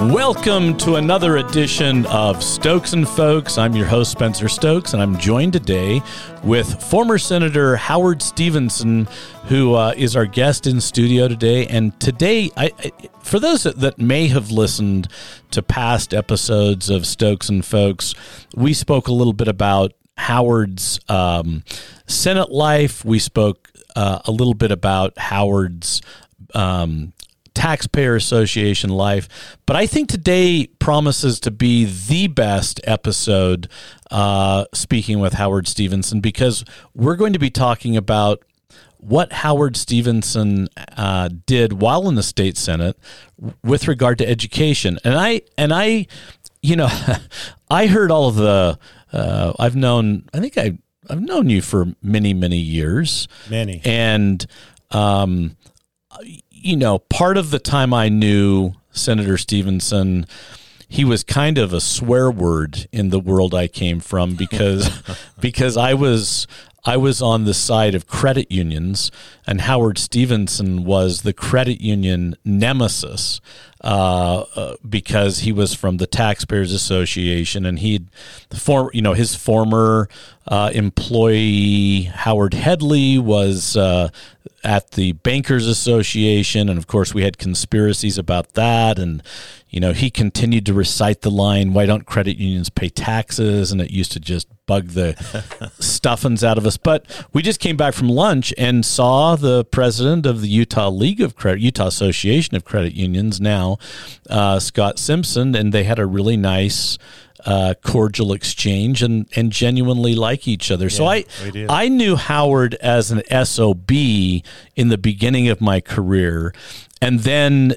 Welcome to another edition of Stokes and Folks. I'm your host, Spencer Stokes, and I'm joined today with former Senator Howard Stevenson, who uh, is our guest in studio today. And today, I, I, for those that, may have listened to past episodes of Stokes and Folks, we spoke a little bit about Howard's um, Senate life. We spoke uh, a little bit about Howard's um, Taxpayer Association life. But I think today promises to be the best episode uh, speaking with Howard Stevenson because we're going to be talking about what Howard Stevenson uh, did while in the state senate with regard to education. And I and I, you know, I heard all of the. Uh, I've known. I think I I've known you for many many years. Many and. Um, you know, part of the time I knew Senator Stevenson, he was kind of a swear word in the world I came from because because I was I was on the side of credit unions, and Howard Stevenson was the credit union nemesis uh, uh, because he was from the Taxpayers Association, and he, former, you know, his former uh, employee Howard Headlee was uh, at the Bankers Association, and of course we had conspiracies about that, and you know he continued to recite the line, "Why don't credit unions pay taxes?" and it used to just bug the stuffings out of us. But we just came back from lunch and saw the president of the Utah League of Credit, Utah Association of Credit Unions now, uh, Scott Simpson, and they had a really nice uh, cordial exchange and, and genuinely like each other. Yeah, so I I knew Howard as an SOB in the beginning of my career, and then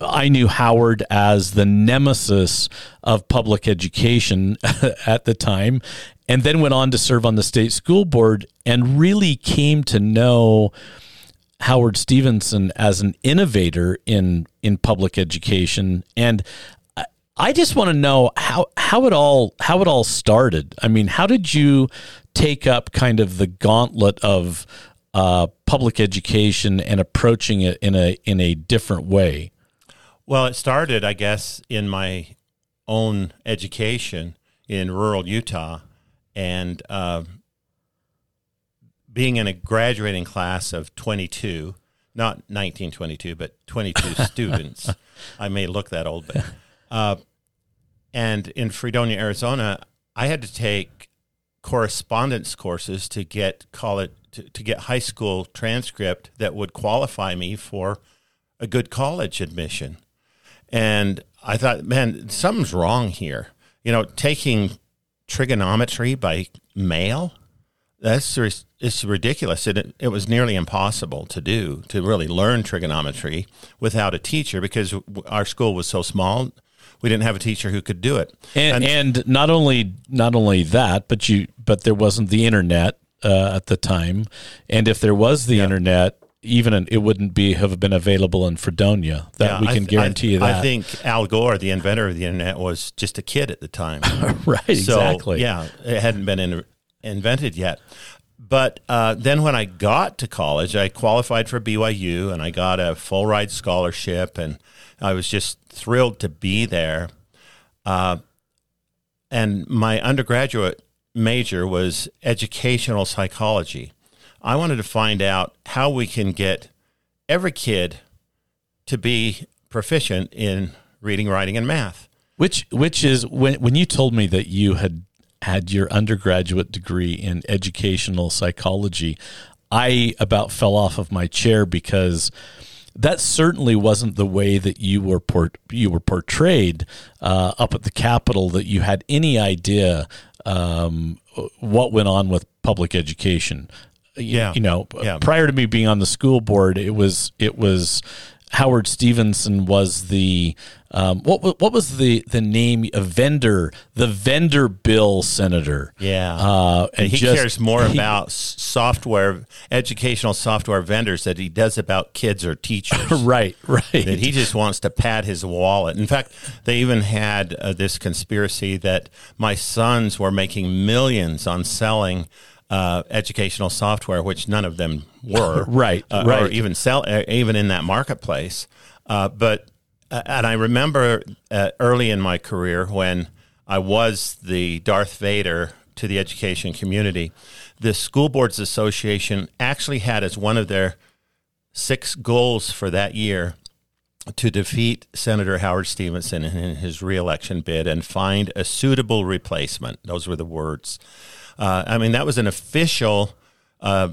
I knew Howard as the nemesis of public education at the time, and then went on to serve on the state school board and really came to know. Howard Stevenson as an innovator in in public education and I just want to know how how it all how it all started. I mean, how did you take up kind of the gauntlet of uh, public education and approaching it in a in a different way? Well, it started, I guess, in my own education in rural Utah, and uh, being in a graduating class of twenty two, not nineteen twenty two, but twenty two students. I may look that old, but uh, and in Fredonia, Arizona, I had to take correspondence courses to get college to, to get high school transcript that would qualify me for a good college admission. And I thought, man, something's wrong here. You know, taking trigonometry by mail, that's it's ridiculous. It, it was nearly impossible to do to really learn trigonometry without a teacher because our school was so small we didn't have a teacher who could do it. And, and, and not only not only that, but you but there wasn't the internet uh, at the time, and if there was the yeah. internet, even it wouldn't be have been available in Fredonia. That yeah, we can th- guarantee I, you that. I think Al Gore, the inventor of the internet, was just a kid at the time. right. So, exactly. Yeah, it hadn't been in, invented yet. But uh, then when I got to college, I qualified for BYU and I got a full ride scholarship, and I was just thrilled to be there. Uh, and my undergraduate major was educational psychology. I wanted to find out how we can get every kid to be proficient in reading, writing, and math. Which, which is when when you told me that you had had your undergraduate degree in educational psychology, I about fell off of my chair because that certainly wasn't the way that you were port- you were portrayed uh, up at the Capitol. That you had any idea um, what went on with public education. Yeah, you know, yeah. prior to me being on the school board, it was it was Howard Stevenson was the um, what what was the the name a vendor the vendor bill senator. Yeah. Uh, and he just, cares more he, about software educational software vendors that he does about kids or teachers. Right right. That he just wants to pad his wallet. In fact they even had uh, this conspiracy that my sons were making millions on selling uh, educational software, which none of them were, right, uh, right, or even sell, uh, even in that marketplace. Uh, but uh, and I remember uh, early in my career when I was the Darth Vader to the education community, the School Boards Association actually had as one of their six goals for that year to defeat Senator Howard Stevenson in his reelection bid and find a suitable replacement. Those were the words. Uh, I mean, that was an official uh,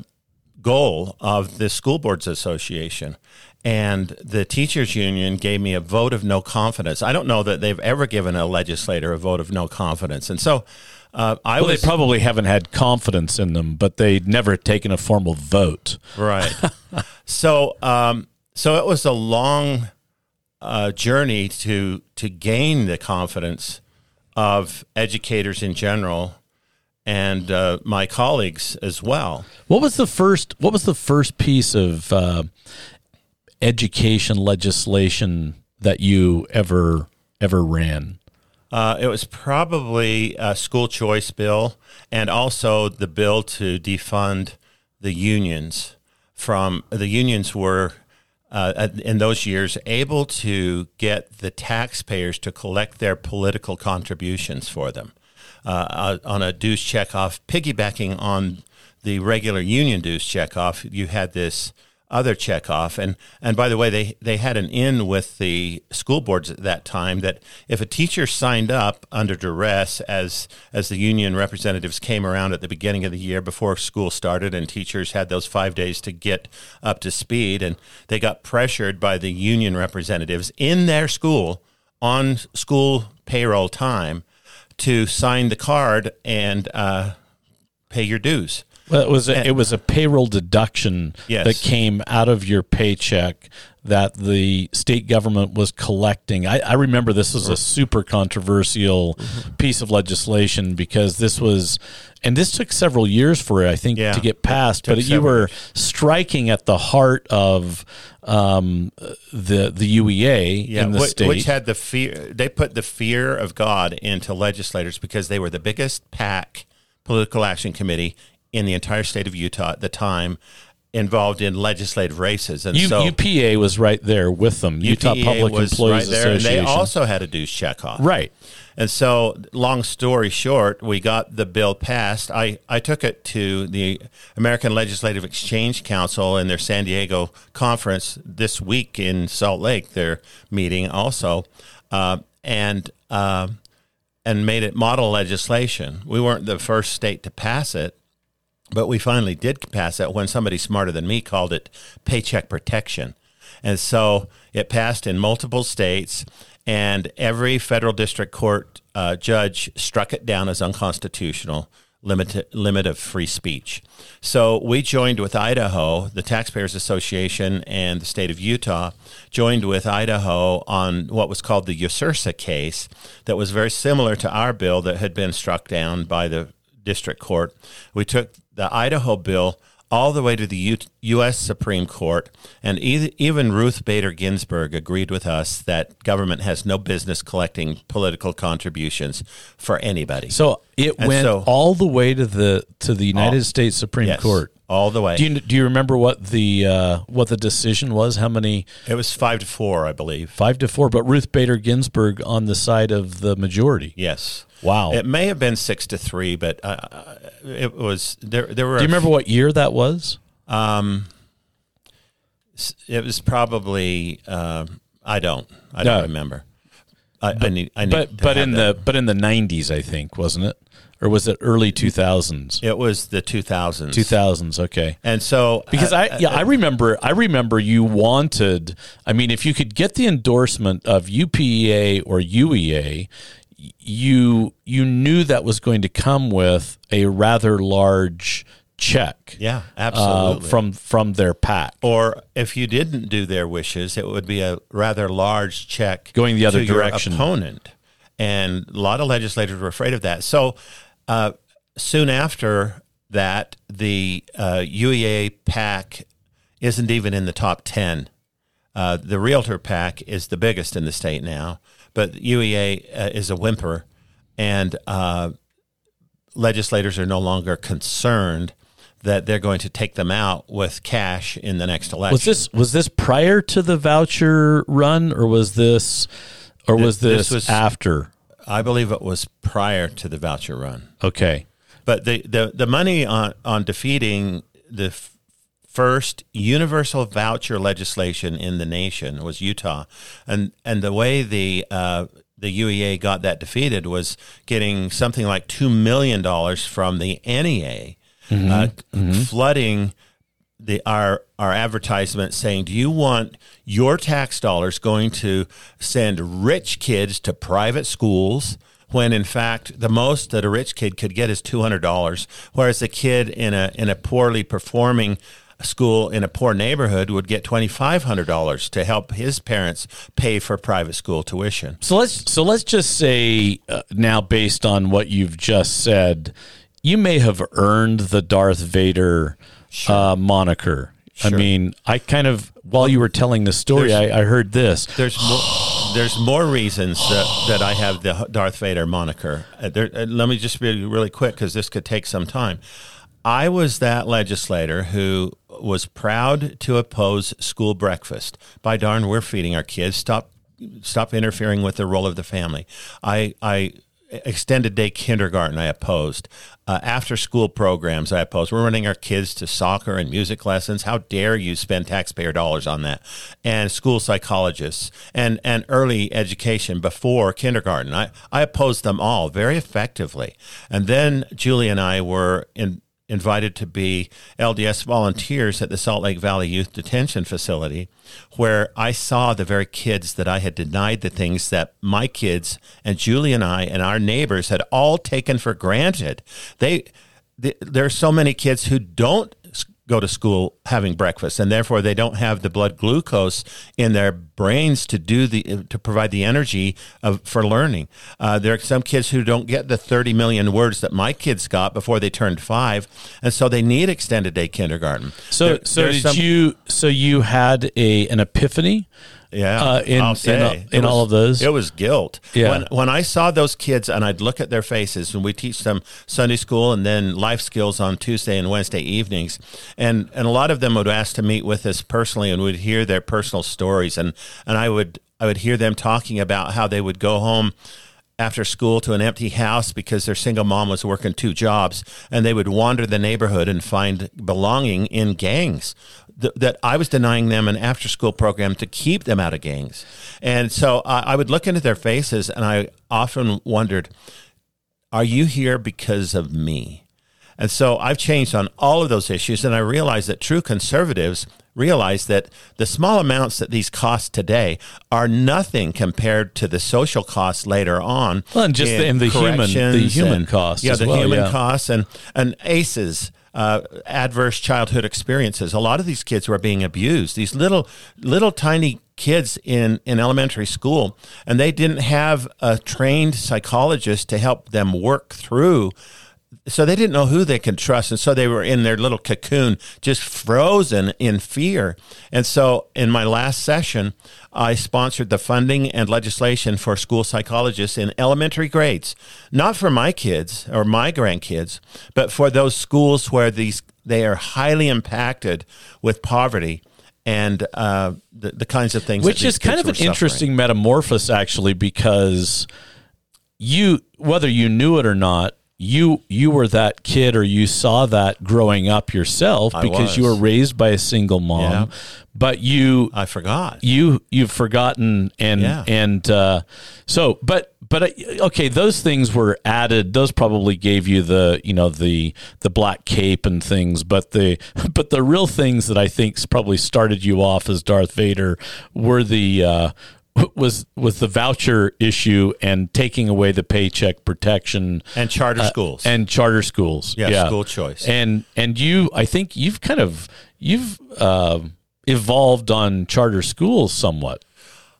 goal of the School Boards Association. And the teachers union gave me a vote of no confidence. I don't know that they've ever given a legislator a vote of no confidence. And so uh, I well, was they probably haven't had confidence in them, but they'd never taken a formal vote. right. so um, so it was a long uh, journey to to gain the confidence of educators in general and uh, my colleagues as well. What was the first? What was the first piece of uh, education legislation that you ever ever ran? Uh, it was probably a school choice bill and also the bill to defund the unions. From the unions were uh, in those years able to get the taxpayers to collect their political contributions for them uh, on a dues checkoff, piggybacking on the regular union dues checkoff. You had this other checkoff. And and by the way, they they had an in with the school boards at that time that if a teacher signed up under duress as as the union representatives came around at the beginning of the year before school started and teachers had those 5 days to get up to speed and they got pressured by the union representatives in their school on school payroll time to sign the card and uh, pay your dues. Well, it was a, it was a payroll deduction Yes. that came out of your paycheck that the state government was collecting. I, I remember this was a super controversial Mm-hmm. piece of legislation because this was, and this took several years for it, I think, Yeah. to get passed. But you were striking at the heart of um, the the UEA in the which, state. which had the fear. They put the fear of God into legislators because they were the biggest PAC, political action committee, in the entire state of Utah at the time, involved in legislative races. And U, so UPA was right there with them. Utah UPA Public was Employees right there, and they also had a dues checkoff. right. And so, long story short, we got the bill passed. I, I took it to the American Legislative Exchange Council in their San Diego conference this week in Salt Lake, their meeting also, uh, and uh, and made it model legislation. We weren't the first state to pass it, but we finally did pass it when somebody smarter than me called it paycheck protection. And so it passed in multiple states, and every federal district court uh, judge struck it down as unconstitutional. Limit, limit of free speech. So we joined with Idaho, the Taxpayers Association, and the state of Utah joined with Idaho on what was called the Ysursa case that was very similar to our bill that had been struck down by the district court. We took the Idaho bill all the way to the U- U.S. Supreme Court, and e- even Ruth Bader Ginsburg agreed with us that government has no business collecting political contributions for anybody. So it And went so- all the way to the to the United All- States Supreme yes, Court. All the way. Do you do you remember what the uh, what the decision was? How many? it was five to four, I believe. Five to four. But Ruth Bader Ginsburg on the side of the majority. Yes. Wow. It may have been six to three, but uh, it was there. There were. do you remember what year that was? Um, it was probably. um I don't. I don't remember. I, I need. I need. But but in that. the but in the nineties, I think wasn't it, or was it early two thousands? It was the two thousands. Two thousands. Okay. And so Because uh, I yeah I remember I remember you wanted I mean if you could get the endorsement of UPEA or UEA you you knew that was going to come with a rather large check yeah, uh, absolutely. from from their PAC or if you didn't do their wishes, it would be a rather large check Going the other direction. opponent, and a lot of legislators were afraid of that. So uh, soon after that, the uh, UEA PAC isn't even in the top ten. Uh, the Realtor PAC is the biggest in the state now, but UEA uh, is a whimper, and uh, legislators are no longer concerned that they're going to take them out with cash in the next election. Was this was this prior to the voucher run, or was this, or was this, this was- after? I believe it was prior to the voucher run. Okay, But the, the, the money on, on defeating the f- first universal voucher legislation in the nation was Utah, and and the way the uh, the UEA got that defeated was getting something like two million dollars from the NEA, uh, flooding the our our advertisement saying, "Do you want your tax dollars going to send rich kids to private schools?" When in fact the most that a rich kid could get is two hundred dollars, whereas a kid in a in a poorly performing school in a poor neighborhood would get twenty five hundred dollars to help his parents pay for private school tuition. so let's so let's just say uh, now, based on what you've just said, you may have earned the Darth Vader uh, moniker. I mean, I kind of while you were telling the story, I, I heard this. There's more, there's more reasons that, that I have the Darth Vader moniker. Uh, there, uh, let me just be really quick because this could take some time. I was that legislator who was proud to oppose school breakfast. By darn, we're feeding our kids. Stop, stop interfering with the role of the family. I, I extended day kindergarten I opposed. Uh, after school programs I opposed. We're running our kids to soccer and music lessons. How dare you spend taxpayer dollars on that? And school psychologists and, and early education before kindergarten. I, I opposed them all very effectively. And then Julie and I were in, invited to be LDS volunteers at the Salt Lake Valley Youth Detention Facility, where I saw the very kids that I had denied the things that my kids and Julie and I and our neighbors had all taken for granted. They, th there are so many kids who don't go to school having breakfast and therefore they don't have the blood glucose in their brains to do the to provide the energy of for learning uh, there are some kids who don't get the 30 million words that my kids got before they turned five and so they need extended day kindergarten So There- so did some- you so you had a an epiphany? Yeah, uh, in- I'll say. all- It in all of those? It was guilt. Yeah. When when I saw those kids and I'd look at their faces, and we teach them Sunday school and then life skills on Tuesday and Wednesday evenings, and and a lot of them would ask to meet with us personally, and would hear their personal stories, and and I would I would hear them talking about how they would go home after school to an empty house because their single mom was working two jobs and they would wander the neighborhood and find belonging in gangs Th- that I was denying them an after school program to keep them out of gangs. And so I, I would look into their faces and I often wondered, are you here because of me? And so I've changed on all of those issues, and I realize that true conservatives realize that the small amounts that these cost today are nothing compared to the social costs later on. Well, and just the- in and the human- the human and- costs Yeah, the well, human yeah. costs and and ACEs. Uh, adverse childhood experiences. A lot of these kids were being abused. These little, little tiny kids in, in elementary school, and they didn't have a trained psychologist to help them work through so they didn't know who they could trust and so they were in their little cocoon just frozen in fear and so in my last session i sponsored the funding and legislation for school psychologists in elementary grades not for my kids or my grandkids but for those schools where these they are highly impacted with poverty and uh, the, the kinds of things which is kind of an suffering. interesting metamorphosis actually because you whether you knew it or not you you were that kid or you saw that growing up yourself I because you were raised by a single mom Yeah. but you i forgot you you've forgotten and Yeah. and uh, so but but uh, okay those things were added those probably gave you the you know the the black cape and things but the but the real things that I think probably started you off as Darth Vader were the uh, was was the voucher issue and taking away the paycheck protection and charter schools Uh, and charter schools Yeah, school choice. and and you I think you've kind of you've uh, evolved on charter schools somewhat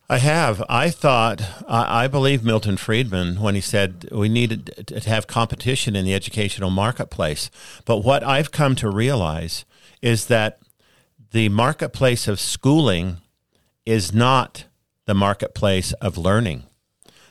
I have. I thought, I, I believe Milton Friedman when he said we needed to have competition in the educational marketplace. But what I've come to realize is that the marketplace of schooling is not the marketplace of learning.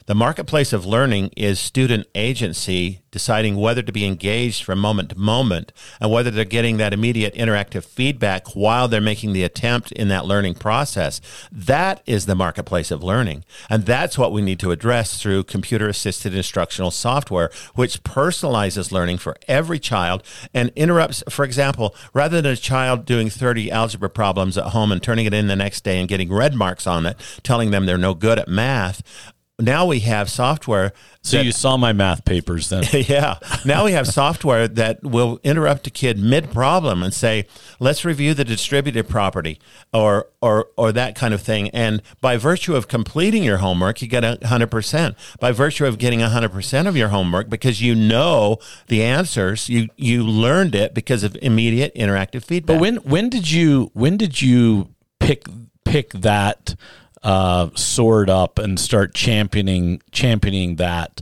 The marketplace of learning is student agency deciding whether to be engaged from moment to moment and whether they're getting that immediate interactive feedback while they're making the attempt in that learning process. That is the marketplace of learning. And that's what we need to address through computer assisted instructional software, which personalizes learning for every child and interrupts, for example, rather than a child doing 30 algebra problems at home and turning it in the next day and getting red marks on it, telling them they're no good at math, now we have software. So that- you saw my math papers then. yeah. Now we have software that will interrupt a kid mid problem and say, "Let's review the distributed property," or or or that kind of thing. And by virtue of completing your homework, you get a hundred percent. By virtue of getting a hundred percent of your homework, because you know the answers, you you learned it because of immediate interactive feedback. But when when did you when did you pick pick that uh, sword up and start championing championing that?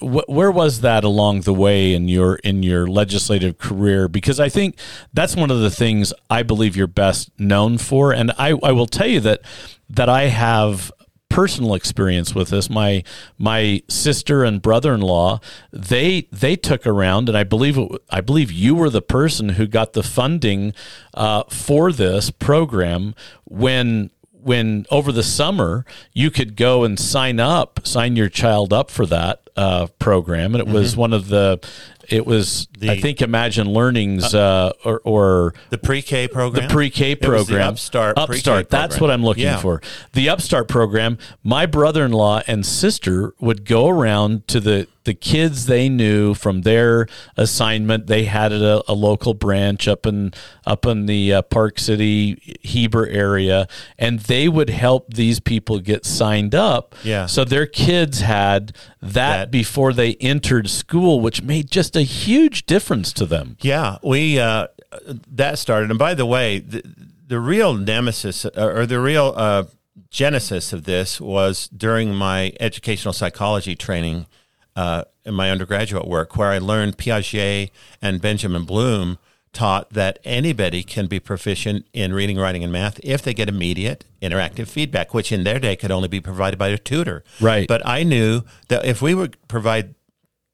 Where was that along the way in your in your legislative career? Because I think that's one of the things I believe you're best known for, and I, I will tell you that that I have personal experience with this. My my sister and brother in law they they took around, and I believe it, I believe you were the person who got the funding uh, for this program when when over the summer you could go and sign up, sign your child up for that uh, program, and it was one of the. It was, I think, Imagine Learning's uh, or, or the pre-K program, the pre-K the program, Upstart, Upstart. That's program. what I'm looking Yeah. for. The Upstart program. My brother-in-law and sister would go around to the the kids they knew from their assignment. They had at a, a local branch up in up in the uh, Park City Heber area, and they would help these people get signed up. Yeah. So their kids had that, That- before they entered school, which made just a huge difference to them. Yeah, we uh, that started. And by the way, the, the real nemesis uh, or the real uh, genesis of this was during my educational psychology training uh, in my undergraduate work, where I learned Piaget and Benjamin Bloom taught that anybody can be proficient in reading, writing, and math if they get immediate interactive feedback, which in their day could only be provided by a tutor. Right. But I knew that if we would provide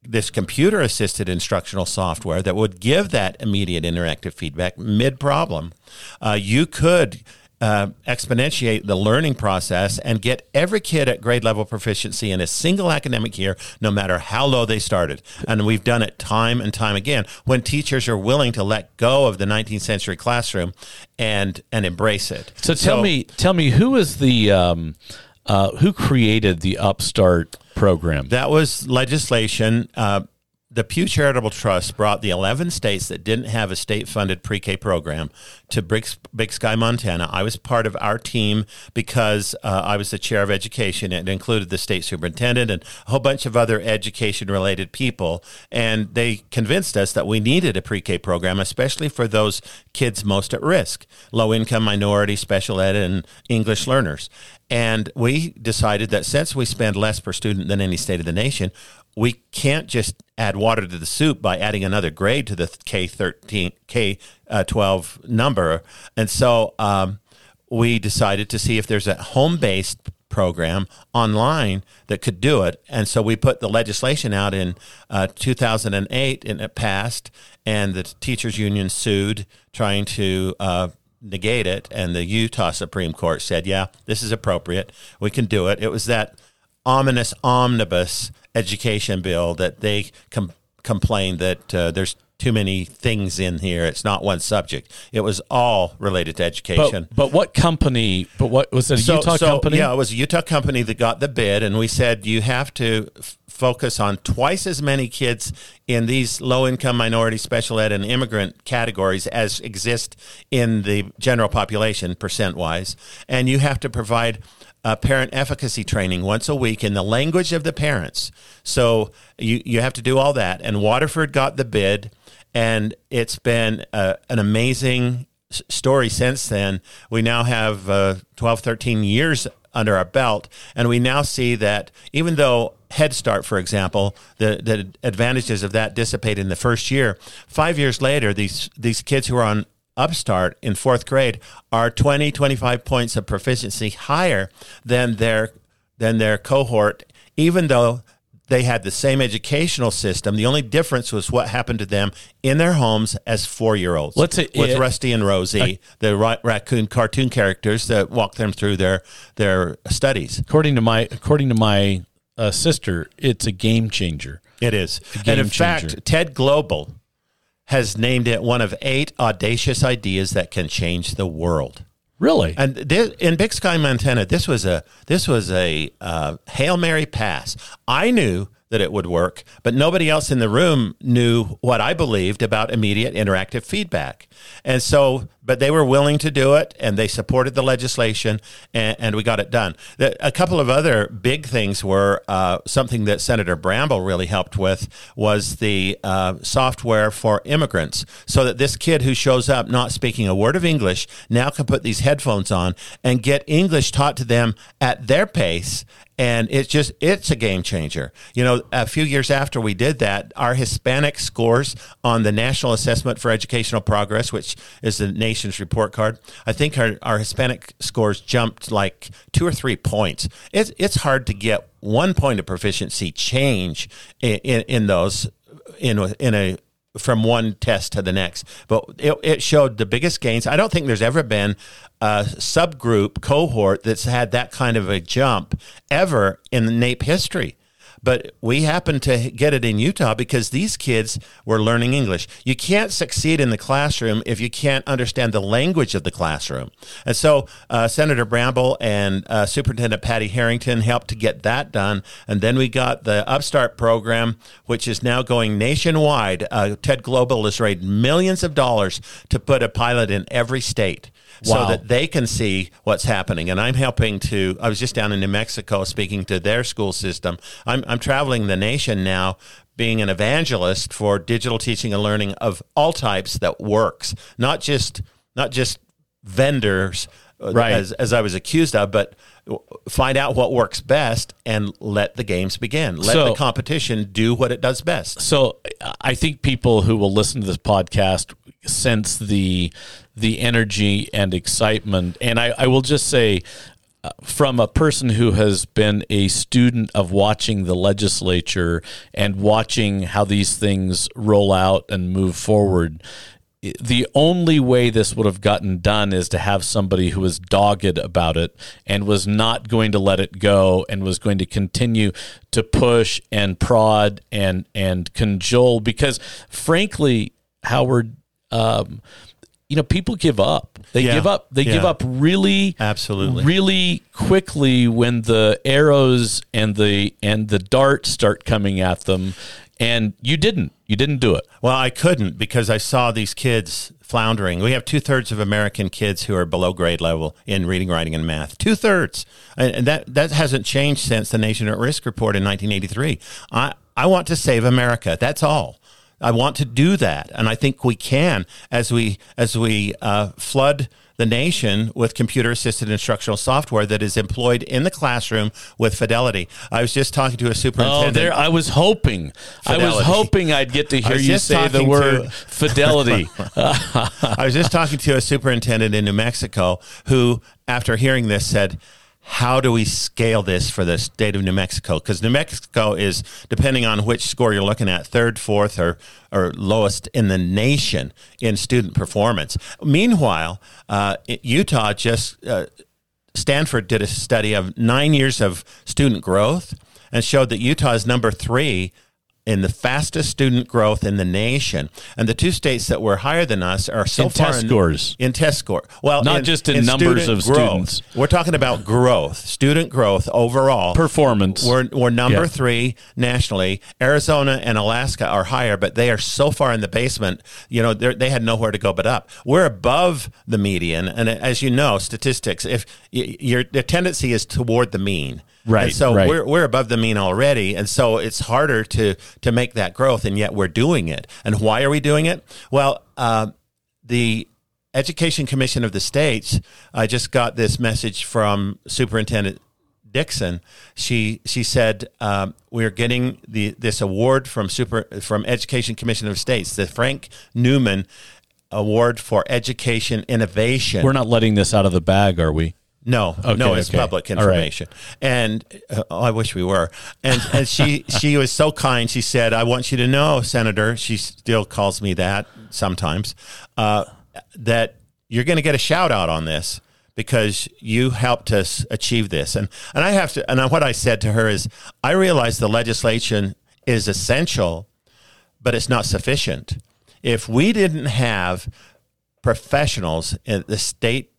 this computer assisted instructional software that would give that immediate interactive feedback mid problem, uh, you could uh, exponentiate the learning process and get every kid at grade level proficiency in a single academic year, no matter how low they started. And we've done it time and time again when teachers are willing to let go of the 19th century classroom and and embrace it. So tell me, tell me, who is the um, uh, who created the Upstart program? That was legislation. Uh, the Pew Charitable Trust brought the 11 states that didn't have a state funded pre K program to Big, Big Sky, Montana. I was part of our team because uh, I was the chair of education. It included the state superintendent and a whole bunch of other education related people. And they convinced us that we needed a pre K program, especially for those kids most at risk low income, minority, special ed, and English learners. And we decided that since we spend less per student than any state of the nation, we can't just add water to the soup by adding another grade to the K thirteen K uh, twelve number, and so um, we decided to see if there's a home based program online that could do it, and so we put the legislation out in uh, 2008, and it passed, and the teachers union sued, trying to. Uh, negate it and the Utah Supreme Court said, "Yeah, this is appropriate. We can do it." It was that ominous omnibus education bill that they com- complained that uh, there's too many things in here. It's not one subject. It was all related to education. But, but what company? But what was it? A Utah company? Yeah, it was a Utah company that got the bid, and we said you have to focus on twice as many kids in these low income, minority, special ed, and immigrant categories as exist in the general population, percent wise, and you have to provide. Uh, parent efficacy training once a week in the language of the parents. So you, you have to do all that. And Waterford got the bid, and it's been uh, an amazing story since then. We now have uh, 12, 13 years under our belt, and we now see that even though Head Start, for example, the, the advantages of that dissipate in the first year, five years later, these, these kids who are on Upstart in fourth grade are 20, 25 points of proficiency higher than their, than their cohort even though they had the same educational system. The only difference was what happened to them in their homes as four year olds. Let's say- with it- Rusty and Rosie, the ra- raccoon cartoon characters that walk them through their their studies. according to my according to my uh, sister, it's a game changer. It is. And in changer. fact, Ted Global has named it one of eight audacious ideas that can change the world. Really? And this, in Big Sky, Montana, this was a this was a uh, hail mary pass. I knew that it would work, but nobody else in the room knew what I believed about immediate interactive feedback. And so, but they were willing to do it, and they supported the legislation, and, and we got it done. The, a couple of other big things were uh, something that Senator Bramble really helped with was the uh, software for immigrants, so that this kid who shows up not speaking a word of English now can put these headphones on and get English taught to them at their pace and it's just it's a game changer. You know a few years after we did that our hispanic scores on the national assessment for educational progress which is the nation's report card i think our, our hispanic scores jumped like two or three points. It's, it's hard to get one point of proficiency change in, in, in those in, in a from one test to the next. But it, it showed the biggest gains. I don't think there's ever been a subgroup cohort that's had that kind of a jump ever in NAEP history. But we happened to get it in Utah because these kids were learning English. You can't succeed in the classroom if you can't understand the language of the classroom. And so uh, Senator Bramble and uh, Superintendent Patty Harrington helped to get that done. And then we got the Upstart program, which is now going nationwide. Uh, Ted Global has raised millions of dollars to put a pilot in every state so that they can see what's happening. And I'm helping to, I was just down in New Mexico speaking to their school system. I'm, I'm traveling the nation now. Being an evangelist for digital teaching and learning of all types that works, not just not just vendors, uh, Right. as, as I was accused of, but find out what works best and let the games begin. Let So- the competition do what it does best. So I think people who will listen to this podcast sense the the energy and excitement, and I, I will just say. uh, From a person who has been a student of watching the legislature and watching how these things roll out and move forward, the only way this would have gotten done is to have somebody who was dogged about it and was not going to let it go and was going to continue to push and prod and and cajole because frankly howard um, you know people give up they Yeah. give up they give up really Absolutely. really quickly when the arrows and the and the darts start coming at them and you didn't you didn't do it Well, I couldn't because I saw these kids floundering. We have two thirds of American kids who are below grade level in reading, writing, and math. Two thirds, and and that that hasn't changed since the Nation at Risk report in 1983. I I want to save America. That's all. I want to do that, and I think we can as we as we uh, flood the nation with computer assisted instructional software that is employed in the classroom with fidelity. I was just talking to a superintendent. Oh, superintendent. there! I was hoping. I was hoping I'd get to hear you say the word to- fidelity. I was just talking to a superintendent in New Mexico who, after hearing this, said, how do we scale this for the state of New Mexico? Because New Mexico is, depending on which score you're looking at, third, fourth, or, or lowest in the nation in student performance. Meanwhile, uh, Utah just, uh, Stanford did a study of nine years of student growth and showed that Utah is number three in the fastest student growth in the nation. And the two states that were higher than us are so In far test scores. In test score. Well, Not just in numbers student of growth. students. We're talking about growth, student growth overall. Performance. We're, we're number Yeah. three nationally. Arizona and Alaska are higher, but they are so far in the basement. You know, they're- had nowhere to go but up. We're above the median, and as you know, statistics. If your the tendency is toward the mean, Right, And so right. we're we're above the mean already, and so it's harder to to make that growth, and yet we're doing it. And why are we doing it? Well, uh, the Education Commission of the states. I just got this message from Superintendent Dickson. She she said um, we're getting the this award from super from Education Commission of States, the Frank Newman Award for Education Innovation. We're not letting this out of the bag, are we? No, Okay, no, it's okay. public All right. information. And uh, oh, I wish we were. And and she she was so kind. She said, "I want you to know, Senator." She still calls me that sometimes. Uh, that you're going to get a shout out on this because you helped us achieve this. And and I have to. And what I said to her is, I realize the legislation is essential, but it's not sufficient. If we didn't have professionals at the state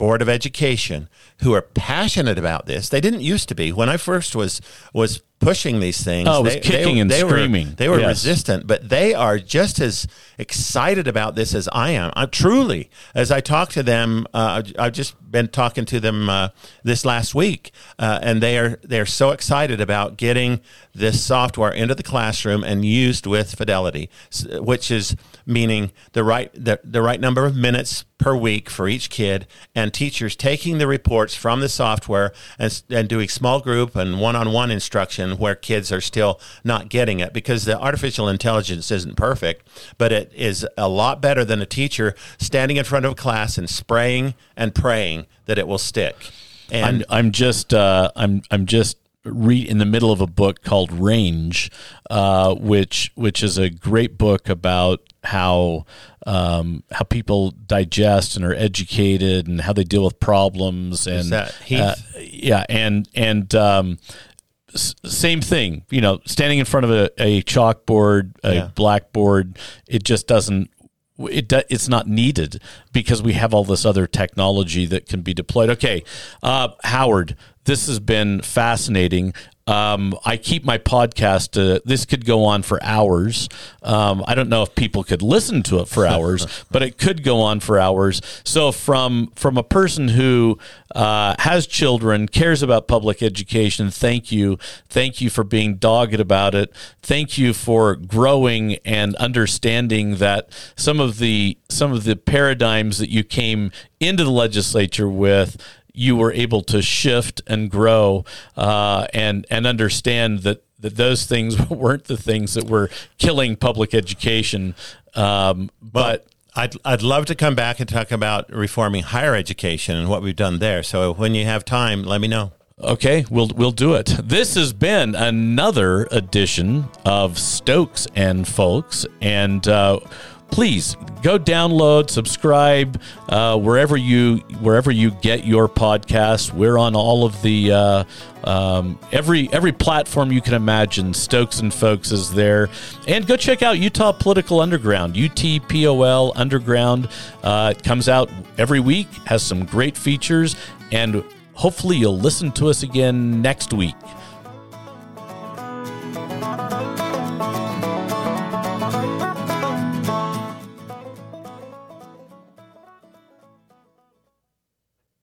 board of education who are passionate about this. They didn't used to be. When I first was was pushing these things, Oh, it was they, kicking they, and they screaming. Were, they were Yes. resistant, but they are just as excited about this as I am. I truly, as I talk to them, uh, I've just been talking to them uh, this last week, uh, and they are they are so excited about getting this software into the classroom and used with fidelity, which is meaning the right the, the right number of minutes per week for each kid, and teachers taking the reports from the software and, and doing small group and one-on-one instruction where kids are still not getting it because the artificial intelligence isn't perfect, but it is a lot better than a teacher standing in front of a class and spraying and praying that it will stick. And I'm I'm just uh, I'm I'm just re in the middle of a book called Range, uh, which which is a great book about how um, how people digest and are educated and how they deal with problems and uh, yeah and and um, s- same thing you know standing in front of a, a chalkboard a Yeah. blackboard it just doesn't it do, it's not needed because we have all this other technology that can be deployed. Okay, uh, Howard, this has been fascinating. Um, I keep my podcast. Uh, this could go on for hours. Um, I don't know if people could listen to it for hours, but it could go on for hours. So, from from a person who uh, has children, cares about public education, thank you, thank you for being dogged about it. Thank you for growing and understanding that some of the some of the paradigms that you came into the legislature with you were able to shift and grow uh, and and understand that that those things weren't the things that were killing public education. Um, but I'd, I'd love to come back and talk about reforming higher education and what we've done there. So when you have time, let me know. Okay, we'll we'll do it. This has been another edition of Stokes and Folks, and uh, please go download, subscribe uh, wherever you wherever you get your podcasts. We're on all of the uh, um, every every platform you can imagine. Stokes and Folks is there, and go check out Utah Political Underground, UTPOL Underground. Uh, it comes out every week, has some great features, and hopefully you'll listen to us again next week.